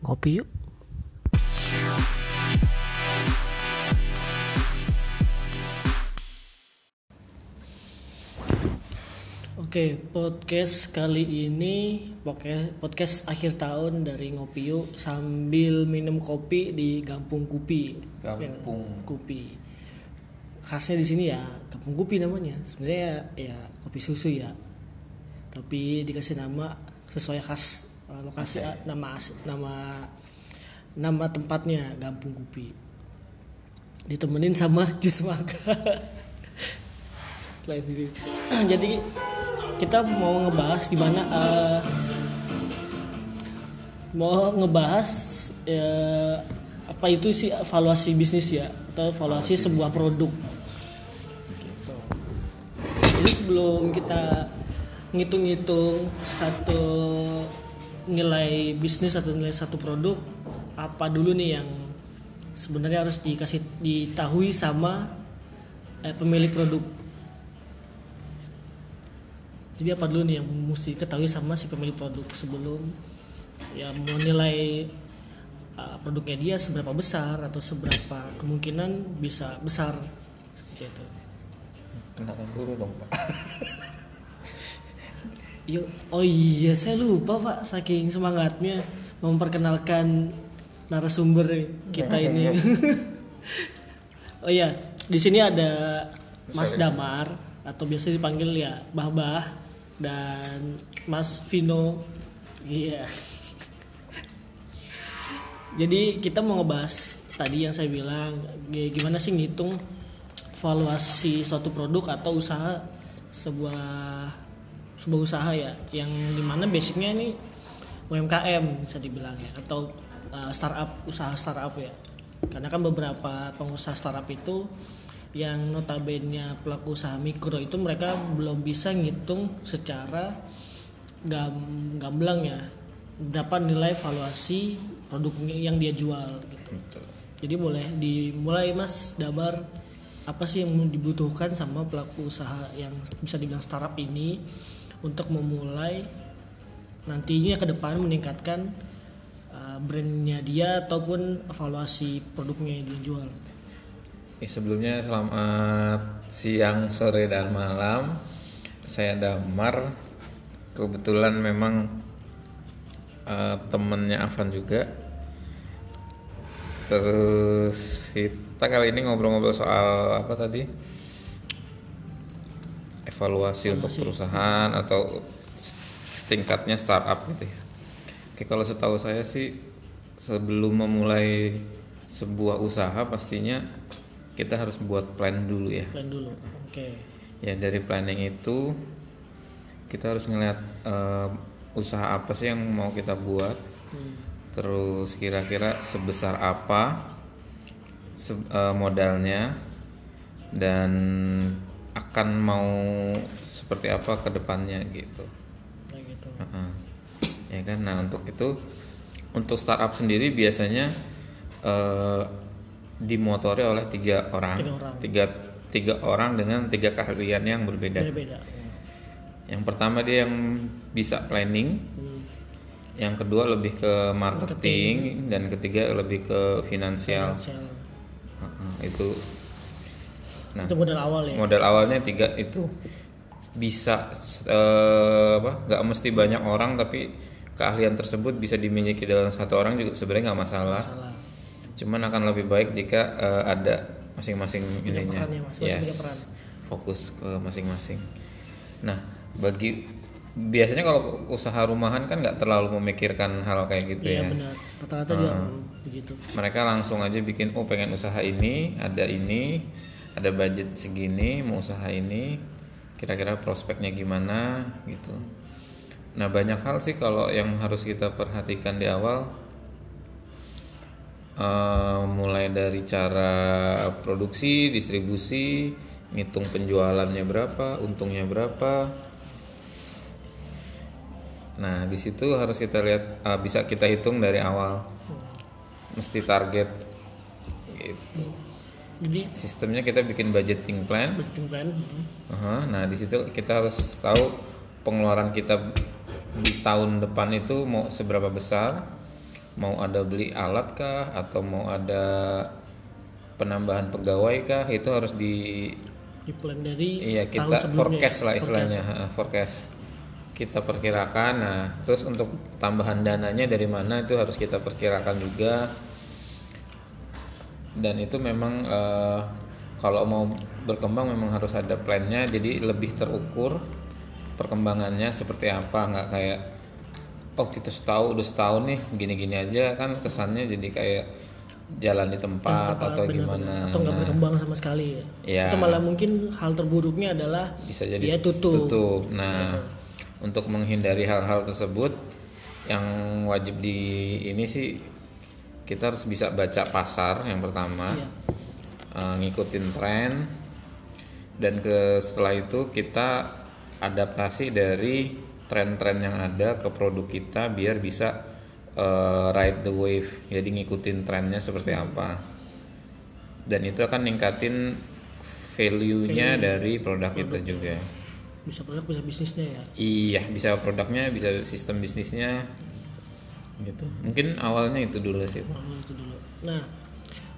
Ngopi yuk. Oke, podcast kali ini podcast, podcast akhir tahun dari Ngopi Yuk sambil minum kopi di Gampung Kupi. Gampung. Ya, Kupi. Khasnya di sini ya Gampung Kupi namanya. Sebenarnya ya, ya kopi susu ya. Tapi dikasih nama sesuai khas uh, lokasi uh, nama as- nama nama tempatnya Gampung Kupi. Ditemenin sama jus mangga. Lain sendiri. Jadi kita mau ngebahas gimana eh, mau ngebahas eh, apa itu sih evaluasi bisnis ya atau evaluasi sebuah produk gitu. Jadi sebelum kita ngitung-ngitung satu nilai bisnis atau nilai satu produk apa dulu nih yang sebenarnya harus dikasih diketahui sama eh, pemilik produk jadi apa dulu nih yang mesti ketahui sama si pemilik produk sebelum ya menilai uh, produknya dia seberapa besar atau seberapa kemungkinan bisa besar seperti itu. Kenakan dulu dong pak. Yo, oh iya saya lupa pak saking semangatnya memperkenalkan narasumber kita ini. oh iya di sini ada Mas Damar atau biasa dipanggil ya Bah Bah dan Mas Vino. Iya. Jadi kita mau ngebahas tadi yang saya bilang g- gimana sih ngitung valuasi suatu produk atau usaha sebuah sebuah usaha ya yang di mana basicnya ini UMKM bisa dibilang ya atau uh, startup usaha startup ya. Karena kan beberapa pengusaha startup itu yang notabene pelaku usaha mikro itu mereka belum bisa ngitung secara gam gamblang ya berapa nilai valuasi produknya yang dia jual gitu. Jadi boleh dimulai Mas Dabar apa sih yang dibutuhkan sama pelaku usaha yang bisa dibilang startup ini untuk memulai nantinya ke depan meningkatkan uh, brandnya dia ataupun evaluasi produknya yang dia jual. Eh, sebelumnya selamat siang, sore dan malam. Saya Damar. Kebetulan memang eh, temennya Avan juga. Terus kita kali ini ngobrol-ngobrol soal apa tadi? Evaluasi untuk perusahaan atau tingkatnya startup gitu ya. Oke, kalau setahu saya sih sebelum memulai sebuah usaha pastinya kita harus buat plan dulu ya. Plan dulu. Oke. Ya dari planning itu kita harus ngeliat eh, usaha apa sih yang mau kita buat. Terus kira-kira sebesar apa se- eh, modalnya dan akan mau seperti apa ke depannya gitu. Kayak gitu. Heeh. ya kan nah untuk itu untuk startup sendiri biasanya eh, dimotori oleh tiga orang Tiga orang. tiga tiga orang dengan tiga keahlian yang berbeda Beda-beda. yang pertama dia yang bisa planning Hmm. yang kedua lebih ke marketing, dan ketiga lebih ke finansial Finansial. Heeh, itu nah Itu modal awal ya. modal awalnya tiga itu bisa eh, apa nggak mesti banyak orang tapi keahlian tersebut bisa dimiliki dalam satu orang juga sebenarnya nggak masalah Salah. cuman akan lebih baik jika eh, ada masing-masing ininya peran ya, masing-masing punya peran. fokus ke masing-masing nah bagi biasanya kalau usaha rumahan kan nggak terlalu memikirkan hal kayak gitu Iya ya benar. Rata-rata juga begitu. mereka langsung aja bikin oh pengen usaha ini ada ini ada budget segini mau usaha ini kira-kira prospeknya gimana gitu. Nah banyak hal sih kalau yang harus kita perhatikan di awal. Eh, mulai dari cara produksi distribusi ngitung penjualannya berapa untungnya berapa. Nah di situ harus kita lihat eh, bisa kita hitung dari awal. Mesti target gitu Jadi sistemnya kita bikin budgeting plan budgeting plan. hmm. Aha, nah di situ kita harus tahu pengeluaran kita di tahun depan itu mau seberapa besar mau ada beli alat kah atau mau ada penambahan pegawai kah itu harus di di plan dari iya tahun kita forecast ya? lah istilahnya ha, forecast kita perkirakan nah terus untuk tambahan dananya dari mana itu harus kita perkirakan juga dan itu memang eh, kalau mau berkembang memang harus ada plannya. Jadi lebih terukur perkembangannya seperti apa. Nggak kayak oh kita setahun udah setahun nih gini-gini aja. Kan kesannya jadi kayak jalan di tempat atau benar-benar. gimana. Atau nggak Nah, berkembang sama sekali. Ya. Itu malah mungkin hal terburuknya adalah bisa jadi dia tutup, Nah, untuk menghindari hal-hal tersebut yang wajib di ini sih kita harus bisa baca pasar yang pertama, Iya. eh, ngikutin tren dan ke setelah itu kita adaptasi dari tren-tren yang ada ke produk kita biar bisa eh, ride the wave. Jadi ngikutin trennya seperti apa. Dan itu akan ningkatin value-nya dari produk kita juga. bisa produk bisa bisnisnya ya Iya, bisa produknya, bisa sistem bisnisnya gitu. Mungkin awalnya itu dulu sih. Oh, itu dulu. Nah,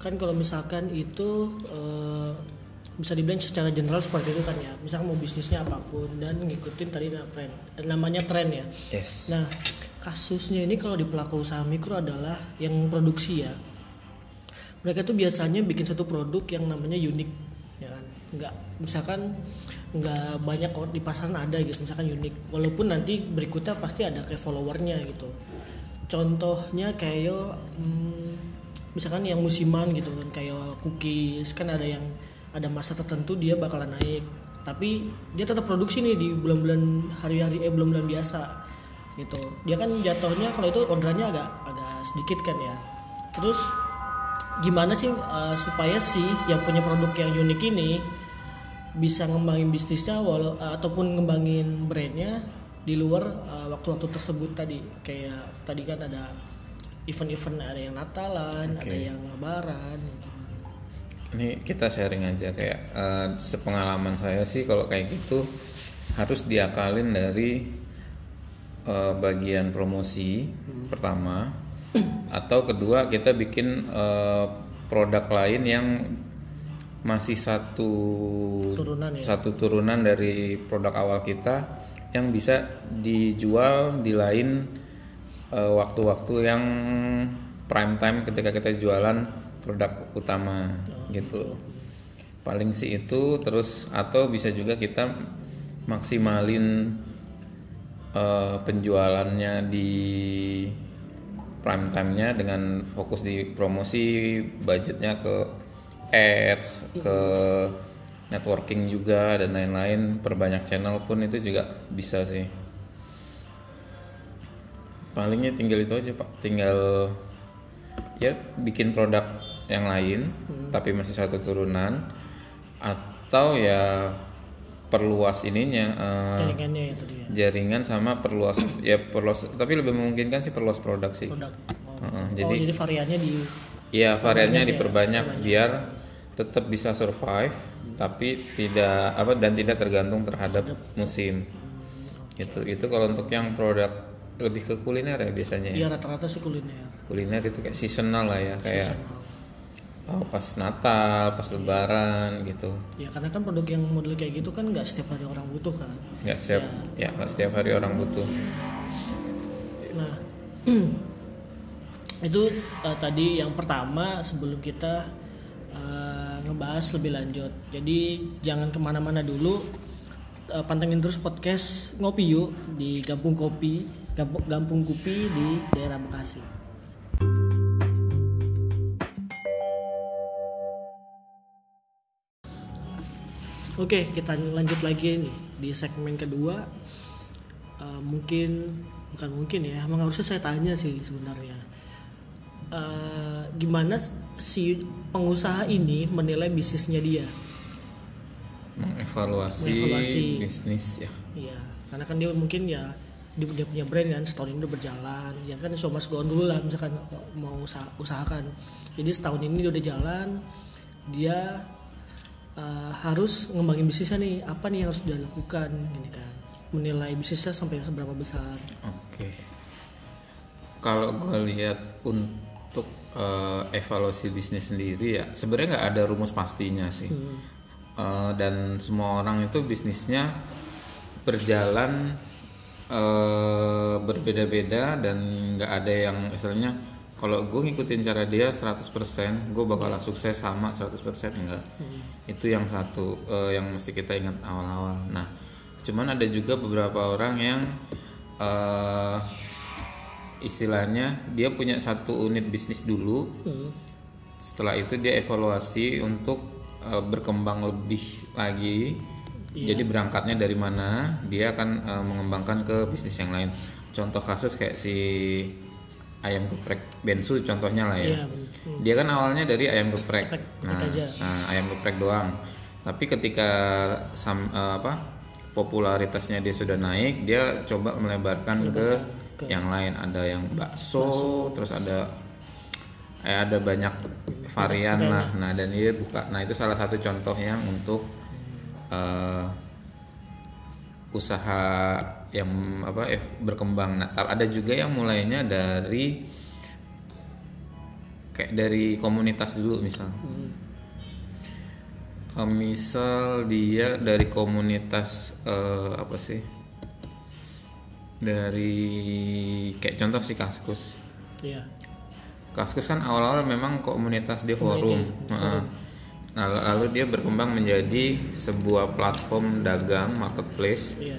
kan kalau misalkan itu eh, bisa dibilang secara general seperti itu kan ya. Misalkan mau bisnisnya apa pun dan ngikutin tadi na- tren, eh, namanya tren ya. Yes. Nah, kasusnya ini kalau di pelaku usaha mikro adalah yang produksi ya. Mereka tuh biasanya bikin satu produk yang namanya unik, ya kan? Nggak, misalkan nggak banyak di pasaran ada gitu, misalkan unik. Walaupun nanti berikutnya pasti ada kayak followernya gitu. Contohnya kayak hmm, misalkan yang musiman gitu kan, kayak cookies kan ada yang ada masa tertentu dia bakalan naik. Tapi dia tetap produksi nih di bulan-bulan hari-hari eh bulan-bulan biasa gitu dia kan jatuhnya kalau itu orderannya agak agak sedikit kan ya terus gimana sih uh, supaya sih yang punya produk yang unik ini bisa ngembangin bisnisnya walau ataupun ngembangin brandnya di luar uh, waktu-waktu tersebut tadi kayak tadi kan ada event-event ada yang Natalan Oke. ada yang Lebaran gitu Ini kita sharing aja kayak eh, sepengalaman saya sih kalau kayak gitu harus diakalin dari eh, bagian promosi pertama atau kedua kita bikin eh, produk lain yang masih satu Turunan ya? satu turunan dari produk awal kita yang bisa dijual di lain eh, waktu-waktu yang prime time ketika kita jualan produk utama gitu. Paling sih itu terus atau bisa juga kita maksimalin eh, penjualannya di prime time-nya dengan fokus di promosi budgetnya ke ads ke networking juga dan lain-lain. Perbanyak channel pun itu juga bisa sih. Palingnya tinggal itu aja pak. Tinggal ya bikin produk yang lain tapi masih satu turunan. Atau ya perluas ininya eh, jaringannya ya tadi ya. jaringan sama perluas ya perluas tapi lebih memungkinkan sih perluas produk sih. Produk. Oh, Heeh, oh, jadi jadi variannya di Iya variannya ya, diperbanyak biar tetap bisa survive tapi tidak apa dan tidak tergantung terhadap musim. Gitu itu kalau untuk yang produk lebih ke kuliner ya biasanya ya. ya rata-rata sih kuliner. Kuliner itu kayak seasonal lah ya kayak oh, pas Natal pas Lebaran gitu. Ya karena kan produk yang model kayak gitu kan nggak setiap hari orang butuh kan? Nggak setiap ya nggak setiap hari orang butuh. Nah itu eh, tadi yang pertama sebelum kita eh, ngebahas lebih lanjut jadi jangan ke mana-mana dulu Eh, pantengin terus podcast ngopi yuk di Gampung Kopi Gampung, Gampung Kopi di daerah Bekasi Oke, kita lanjut lagi nih di segmen kedua. Eh, mungkin bukan mungkin ya, emang harusnya saya tanya sih sebenarnya. Eh, gimana si pengusaha ini menilai bisnisnya dia? mengevaluasi, Mengevaluasi. bisnis ya Iya, karena kan dia mungkin ya dia, dia punya brand kan setahun ini udah berjalan ya kan so mas dulu lah misalkan mau usaha, usahakan jadi setahun ini dia udah jalan dia eh, harus ngembangin bisnisnya nih apa nih yang harus dia lakukan gini kan menilai bisnisnya sampai seberapa besar Oke. kalau gue lihat untuk eh, evaluasi bisnis sendiri ya. Sebenarnya nggak ada rumus pastinya sih. Eh, dan semua orang itu bisnisnya berjalan eh, berbeda-beda dan nggak ada yang istilahnya kalau gue ngikutin cara dia 100% gue bakalan sukses sama 100% enggak. Itu yang satu eh, yang mesti kita ingat awal-awal. Nah cuman ada juga beberapa orang yang eh, istilahnya dia punya satu unit bisnis dulu. Hmm. setelah itu dia evaluasi untuk eh, berkembang lebih lagi. Jadi berangkatnya dari mana dia akan eh, mengembangkan ke bisnis yang lain. Contoh kasus kayak si ayam geprek bensu contohnya lah ya. Iya, bener. dia kan awalnya dari ayam geprek. Geprek, nah, aja. nah, ayam geprek doang. Tapi ketika sam, eh, apa popularitasnya dia sudah naik dia coba melebarkan ke, yang lain ada yang bakso, terus ada eh, ada banyak varian lah. Nah dan dia buka nah itu salah satu contohnya untuk eh, usaha yang apa eh, berkembang. Nah ada juga yang mulainya dari kayak dari komunitas dulu misal. Eh, misal dia dari komunitas eh, apa sih dari kayak contoh si kaskus. Iya. kaskus kan awal-awal memang komunitas dia forum. nah lalu dia berkembang menjadi sebuah platform dagang marketplace. Iya.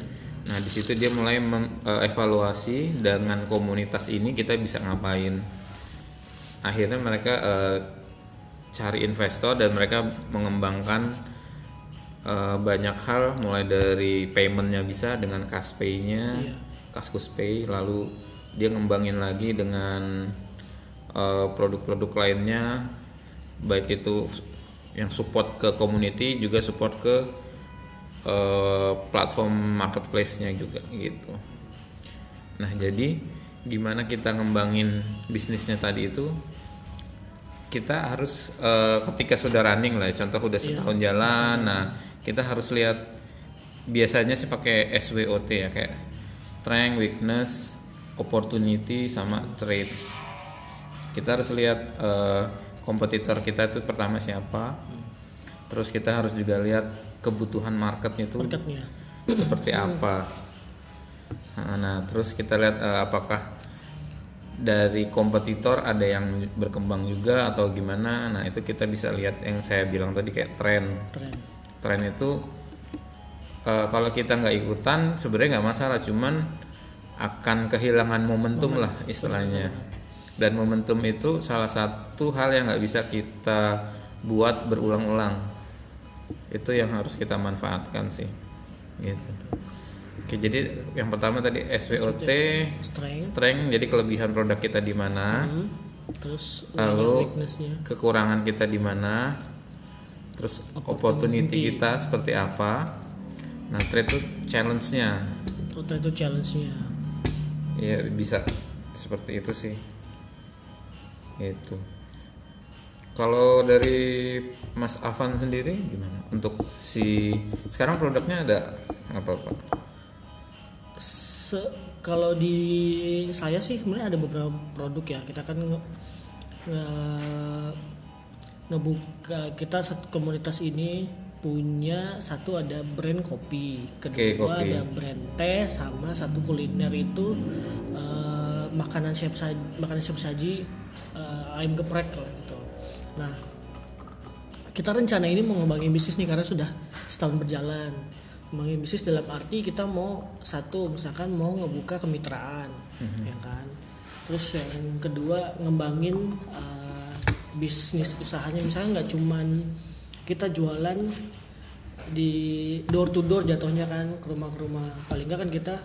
Nah, di situ dia mulai mengevaluasi dengan komunitas ini kita bisa ngapain. Akhirnya mereka eh, cari investor dan mereka mengembangkan eh, banyak hal. Mulai dari paymentnya bisa dengan Caspay-nya, Kaskus Pay, lalu dia ngembangin lagi dengan eh, produk-produk lainnya baik itu yang support ke community juga support ke eh, platform marketplace-nya juga gitu. Nah, jadi gimana kita ngembangin bisnisnya tadi itu kita harus eh, ketika sudah running lah, contoh udah setahun jalan, nah kita harus lihat biasanya sih pakai SWOT ya kayak strength, weakness, opportunity sama trade. Kita harus lihat eh, kompetitor kita itu pertama siapa, terus kita harus juga lihat kebutuhan marketnya itu Marketnya. seperti apa. Nah, nah, terus kita lihat eh, apakah dari kompetitor ada yang berkembang juga atau gimana. Nah, itu kita bisa lihat yang saya bilang tadi kayak tren. Tren. Tren itu eh, kalau kita nggak ikutan sebenarnya nggak masalah, cuman akan kehilangan momentum lah istilahnya. Dan momentum itu salah satu hal yang nggak bisa kita buat berulang-ulang. Itu yang harus kita manfaatkan sih. Gitu. Oke, jadi yang pertama tadi SWOT, Strength. strength, jadi kelebihan produk kita di mana, Hmm. Terus Lalu- kekurangan kita di mana, terus opportunity kita seperti apa. Nah, trade itu challenge-nya. Oh, itu challenge-nya. Ya bisa seperti itu sih. Itu. Kalau dari Mas Avan sendiri gimana? Untuk si sekarang produknya ada apa Pak? Se- kalau di saya sih sebenarnya ada beberapa produk ya kita kan nge, nge- ngebuka kita satu komunitas ini punya satu ada brand kopi kedua kopi. ada brand teh sama satu kuliner itu eh, makanan siap saji makanan siap saji eh, ayam geprek lah gitu. Nah kita rencana ini mau ngembangin bisnis nih karena sudah setahun berjalan. Ngembangin bisnis dalam arti kita mau satu misalkan mau ngebuka kemitraan ya kan? Terus yang kedua ngembangin uh, bisnis usahanya. Misalnya nggak cuman kita jualan di door to door jatuhnya kan ke rumah ke rumah. Paling nggak kan kita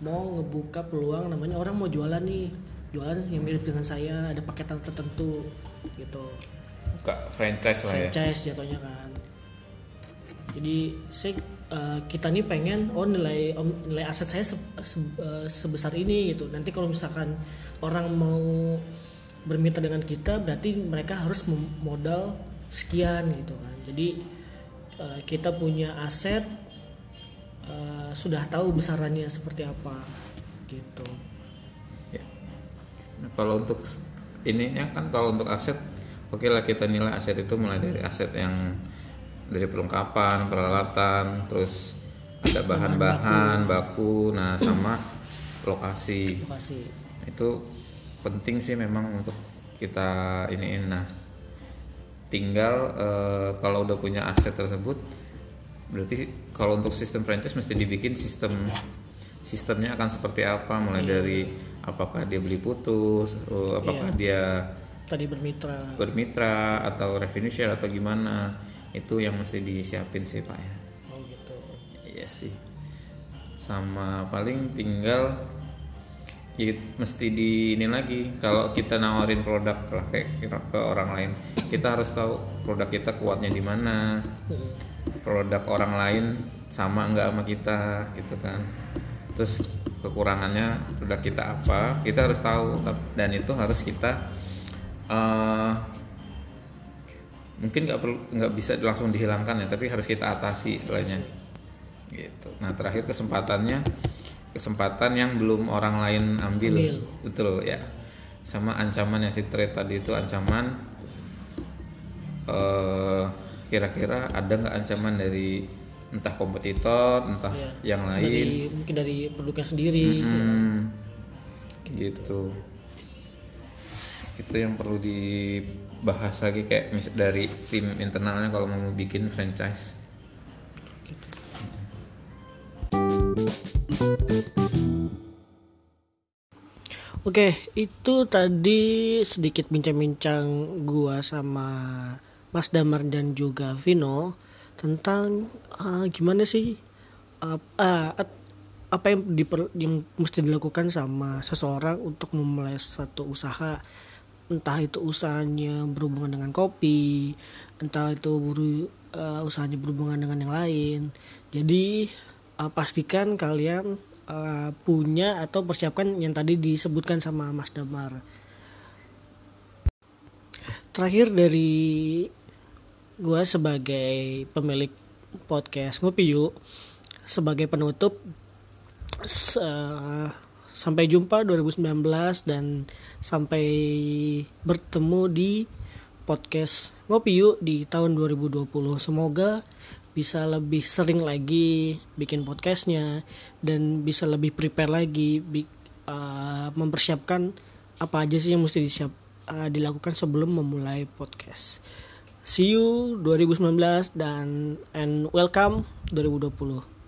mau ngebuka peluang namanya orang mau jualan nih. Jualan yang mirip dengan saya ada paketan tertentu gitu. Buka franchise lah ya. franchise jatuhnya kan. Jadi saya eh, kita nih pengen oh nilai nilai aset saya se- se- eh, sebesar ini gitu. Nanti kalau misalkan orang mau bermitra dengan kita berarti mereka harus modal sekian gitu kan jadi eh, kita punya aset eh, sudah tahu besarannya seperti apa gitu. Ya. Nah, kalau untuk ininya kan kalau untuk aset oke lah kita nilai aset itu mulai dari aset yang dari perlengkapan peralatan terus ada bahan-bahan baku. nah sama lokasi. Lokasi. Itu penting sih memang untuk kita ini nah tinggal eh, kalau udah punya aset tersebut berarti kalau untuk sistem franchise mesti dibikin sistem sistemnya akan seperti apa? Mulai dari apakah dia beli putus eh, apakah dia tadi bermitra. bermitra atau revenue share atau gimana? Itu yang mesti disiapin sih pak ya. Oh gitu. Iya sih. Sama paling tinggal ya mesti di ini lagi. Kalau kita nawarin produk lah kayak ke orang lain kita harus tahu produk kita kuatnya di mana. Produk orang lain sama nggak sama kita gitu kan. Terus kekurangannya produk kita apa kita harus tahu. Dan itu harus kita eh, mungkin nggak perlu nggak bisa langsung dihilangkan ya tapi harus kita atasi istilahnya. Gitu. Nah terakhir kesempatannya kesempatan yang belum orang lain ambil, Ambil. betul ya. Sama ancaman yang si trade tadi itu ancaman eh kira-kira ada nggak ancaman dari entah kompetitor entah Iya. yang lain? dari mungkin dari produknya sendiri Hmm, gitu. Itu yang perlu dibahas lagi kayak mis- dari tim internalnya kalau mau bikin franchise. Oke, itu tadi sedikit bincang-bincang gua sama Mas Damar dan juga Vino tentang ah, gimana sih ah, at- apa yang diper, yang mesti dilakukan sama seseorang untuk memulai satu usaha. Entah itu usahanya berhubungan dengan kopi entah itu buru- eh, usahanya berhubungan dengan yang lain. Jadi eh, pastikan kalian eh, punya atau persiapkan yang tadi disebutkan sama Mas Damar. Terakhir dari gua sebagai pemilik podcast ngopi yuk sebagai penutup s- eh, sampai jumpa 2019 dan sampai bertemu di podcast ngopi yuk di tahun 2020 semoga bisa lebih sering lagi bikin podcastnya dan bisa lebih prepare lagi eh, mempersiapkan apa aja sih yang mesti disiap, eh, dilakukan sebelum memulai podcast see you 2019 dan and welcome 2020